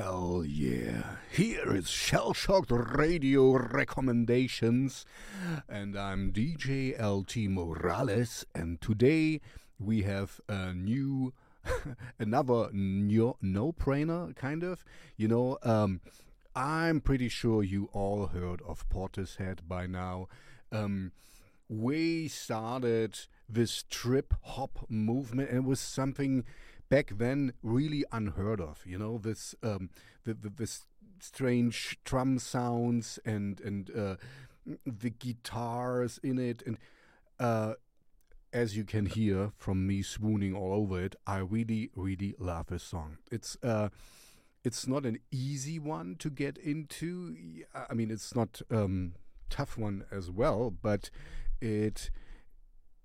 Hell yeah. Here is Shell Shocked Radio Recommendations. And I'm DJ LT Morales. And today we have a new, another no brainer, kind of. You know, um, I'm pretty sure you all heard of Portishead by now. Um, we started this trip hop movement, and it was something back then really unheard of. You know, this um, the, the this strange drum sounds and and uh, the guitars in it, and uh, as you can hear from me swooning all over it, I really really love this song. It's uh, it's not an easy one to get into. I mean, it's not um, tough one as well, but it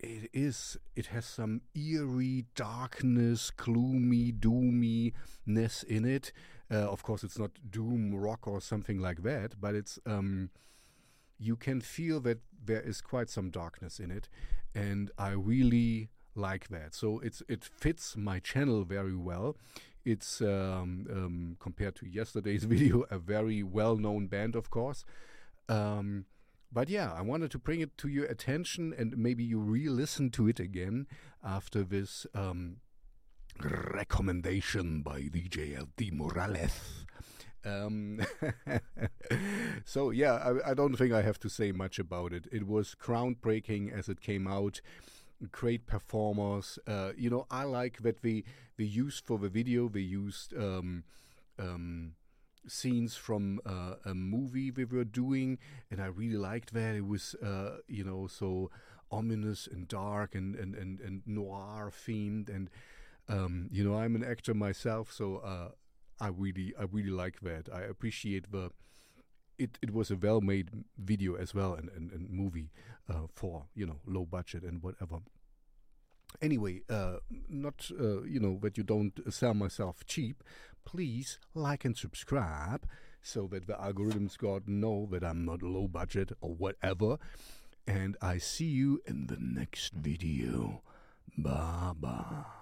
it is it has some eerie darkness gloomy doominess in it. Uh, of course it's not doom rock or something like that but it's um, you can feel that there is quite some darkness in it and i really like that. So it's it fits my channel very well. It's um, um, compared to yesterday's video a very well-known band of course. Um, but yeah, I wanted to bring it to your attention and maybe you re listen to it again after this um, recommendation by DJ LT Morales. Um, so yeah, I, I, don't think I have to say much about it. It was groundbreaking as it came out. Great performers. Uh, you know, I like that we we used for the video. They used um, um, scenes from uh, a movie we were doing, and I really liked that. It was, uh, you know, so ominous and dark and and and, and noir themed, and um, you know, I'm an actor myself, so uh, I really I really like that. I appreciate the. It, it was a well made video as well and, and, and movie uh, for you know low budget and whatever anyway, uh, not uh, you know that you don't sell myself cheap. Please like and subscribe so that the algorithms got know that I'm not low budget or whatever. And I see you in the next video. Bye bye.